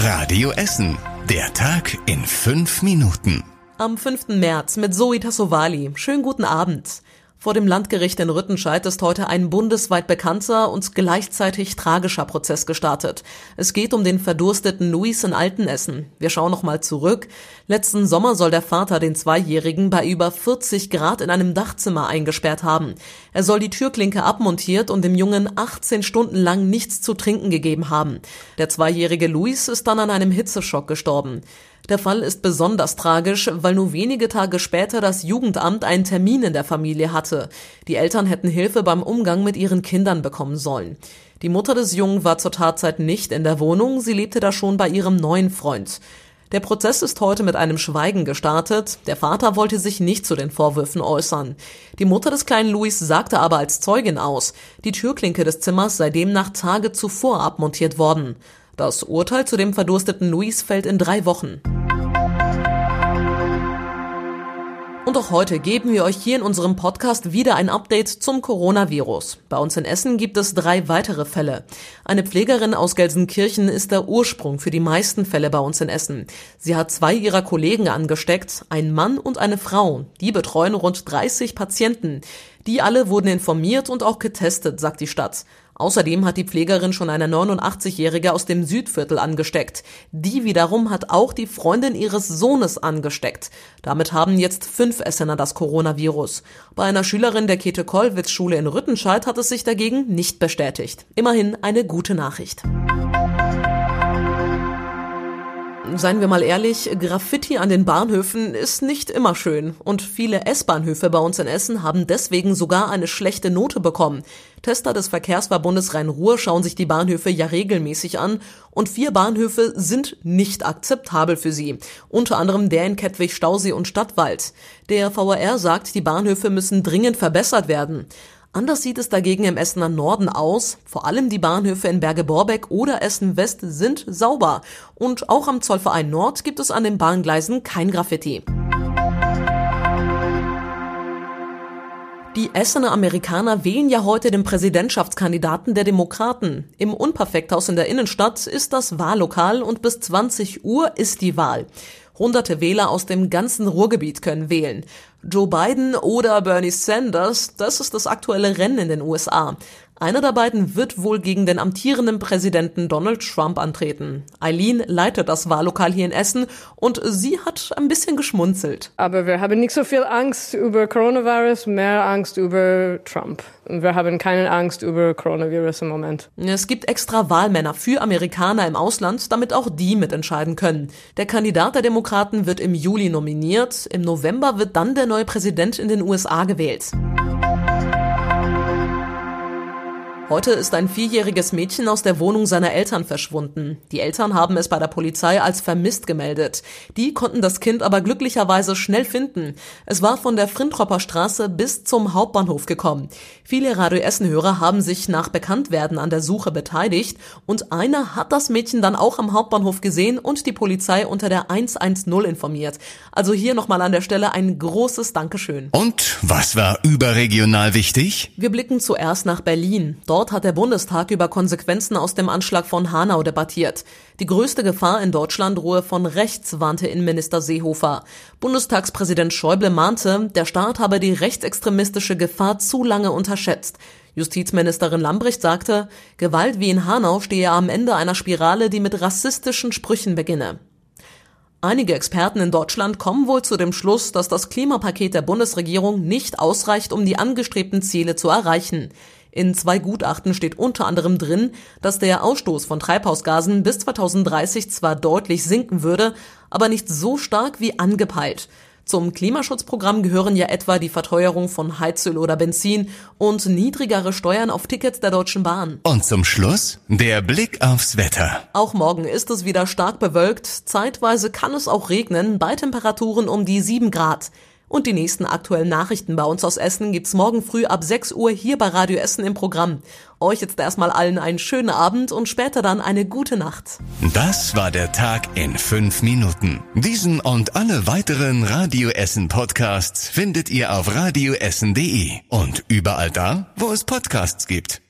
Radio Essen. Der Tag in fünf Minuten. Am 5. März mit Zoe Tassovali. Schönen guten Abend. Vor dem Landgericht in Rüttenscheid ist heute ein bundesweit bekannter und gleichzeitig tragischer Prozess gestartet. Es geht um den verdursteten Luis in Altenessen. Wir schauen nochmal zurück. Letzten Sommer soll der Vater den Zweijährigen bei über 40 Grad in einem Dachzimmer eingesperrt haben. Er soll die Türklinke abmontiert und dem Jungen 18 Stunden lang nichts zu trinken gegeben haben. Der zweijährige Luis ist dann an einem Hitzeschock gestorben. Der Fall ist besonders tragisch, weil nur wenige Tage später das Jugendamt einen Termin in der Familie hatte. Die Eltern hätten Hilfe beim Umgang mit ihren Kindern bekommen sollen. Die Mutter des Jungen war zur Tatzeit nicht in der Wohnung, sie lebte da schon bei ihrem neuen Freund. Der Prozess ist heute mit einem Schweigen gestartet. Der Vater wollte sich nicht zu den Vorwürfen äußern. Die Mutter des kleinen Luis sagte aber als Zeugin aus, die Türklinke des Zimmers sei demnach Tage zuvor abmontiert worden. Das Urteil zu dem verdursteten Luis fällt in drei Wochen. Und auch heute geben wir euch hier in unserem Podcast wieder ein Update zum Coronavirus. Bei uns in Essen gibt es drei weitere Fälle. Eine Pflegerin aus Gelsenkirchen ist der Ursprung für die meisten Fälle bei uns in Essen. Sie hat zwei ihrer Kollegen angesteckt, ein Mann und eine Frau. Die betreuen rund 30 Patienten. Die alle wurden informiert und auch getestet, sagt die Stadt. Außerdem hat die Pflegerin schon eine 89-Jährige aus dem Südviertel angesteckt. Die wiederum hat auch die Freundin ihres Sohnes angesteckt. Damit haben jetzt fünf Essener das Coronavirus. Bei einer Schülerin der Käthe-Kollwitz-Schule in Rüttenscheid hat es sich dagegen nicht bestätigt. Immerhin eine gute Nachricht. Seien wir mal ehrlich, Graffiti an den Bahnhöfen ist nicht immer schön. Und viele S-Bahnhöfe bei uns in Essen haben deswegen sogar eine schlechte Note bekommen. Tester des Verkehrsverbundes Rhein-Ruhr schauen sich die Bahnhöfe ja regelmäßig an und vier Bahnhöfe sind nicht akzeptabel für sie. Unter anderem der in Kettwig, Stausee und Stadtwald. Der VRR sagt, die Bahnhöfe müssen dringend verbessert werden. Anders sieht es dagegen im Essener Norden aus. Vor allem die Bahnhöfe in Berge-Borbeck oder Essen-West sind sauber. Und auch am Zollverein Nord gibt es an den Bahngleisen kein Graffiti. Die Essener Amerikaner wählen ja heute den Präsidentschaftskandidaten der Demokraten. Im Unperfekthaus in der Innenstadt ist das Wahllokal und bis 20 Uhr ist die Wahl. Hunderte Wähler aus dem ganzen Ruhrgebiet können wählen. Joe Biden oder Bernie Sanders, das ist das aktuelle Rennen in den USA. Einer der beiden wird wohl gegen den amtierenden Präsidenten Donald Trump antreten. Eileen leitet das Wahllokal hier in Essen und sie hat ein bisschen geschmunzelt. Aber wir haben nicht so viel Angst über Coronavirus, mehr Angst über Trump. Wir haben keine Angst über Coronavirus im Moment. Es gibt extra Wahlmänner für Amerikaner im Ausland, damit auch die mitentscheiden können. Der Kandidat der Demokraten wird im Juli nominiert. Im November wird dann der neue Präsident in den USA gewählt. Heute ist ein vierjähriges Mädchen aus der Wohnung seiner Eltern verschwunden. Die Eltern haben es bei der Polizei als vermisst gemeldet. Die konnten das Kind aber glücklicherweise schnell finden. Es war von der Frintropper Straße bis zum Hauptbahnhof gekommen. Viele Radio Essen-Hörer haben sich nach Bekanntwerden an der Suche beteiligt und einer hat das Mädchen dann auch am Hauptbahnhof gesehen und die Polizei unter der 110 informiert. Also hier nochmal an der Stelle ein großes Dankeschön. Und was war überregional wichtig? Wir blicken zuerst nach Berlin. Dort Dort hat der Bundestag über Konsequenzen aus dem Anschlag von Hanau debattiert. Die größte Gefahr in Deutschland ruhe von rechts, warnte Innenminister Seehofer. Bundestagspräsident Schäuble mahnte, der Staat habe die rechtsextremistische Gefahr zu lange unterschätzt. Justizministerin Lambrecht sagte, Gewalt wie in Hanau stehe am Ende einer Spirale, die mit rassistischen Sprüchen beginne. Einige Experten in Deutschland kommen wohl zu dem Schluss, dass das Klimapaket der Bundesregierung nicht ausreicht, um die angestrebten Ziele zu erreichen. In zwei Gutachten steht unter anderem drin, dass der Ausstoß von Treibhausgasen bis 2030 zwar deutlich sinken würde, aber nicht so stark wie angepeilt. Zum Klimaschutzprogramm gehören ja etwa die Verteuerung von Heizöl oder Benzin und niedrigere Steuern auf Tickets der Deutschen Bahn. Und zum Schluss der Blick aufs Wetter. Auch morgen ist es wieder stark bewölkt. Zeitweise kann es auch regnen bei Temperaturen um die 7 Grad. Und die nächsten aktuellen Nachrichten bei uns aus Essen gibt's morgen früh ab 6 Uhr hier bei Radio Essen im Programm. Euch jetzt erstmal allen einen schönen Abend und später dann eine gute Nacht. Das war der Tag in fünf Minuten. Diesen und alle weiteren Radio Essen Podcasts findet ihr auf radioessen.de und überall da, wo es Podcasts gibt.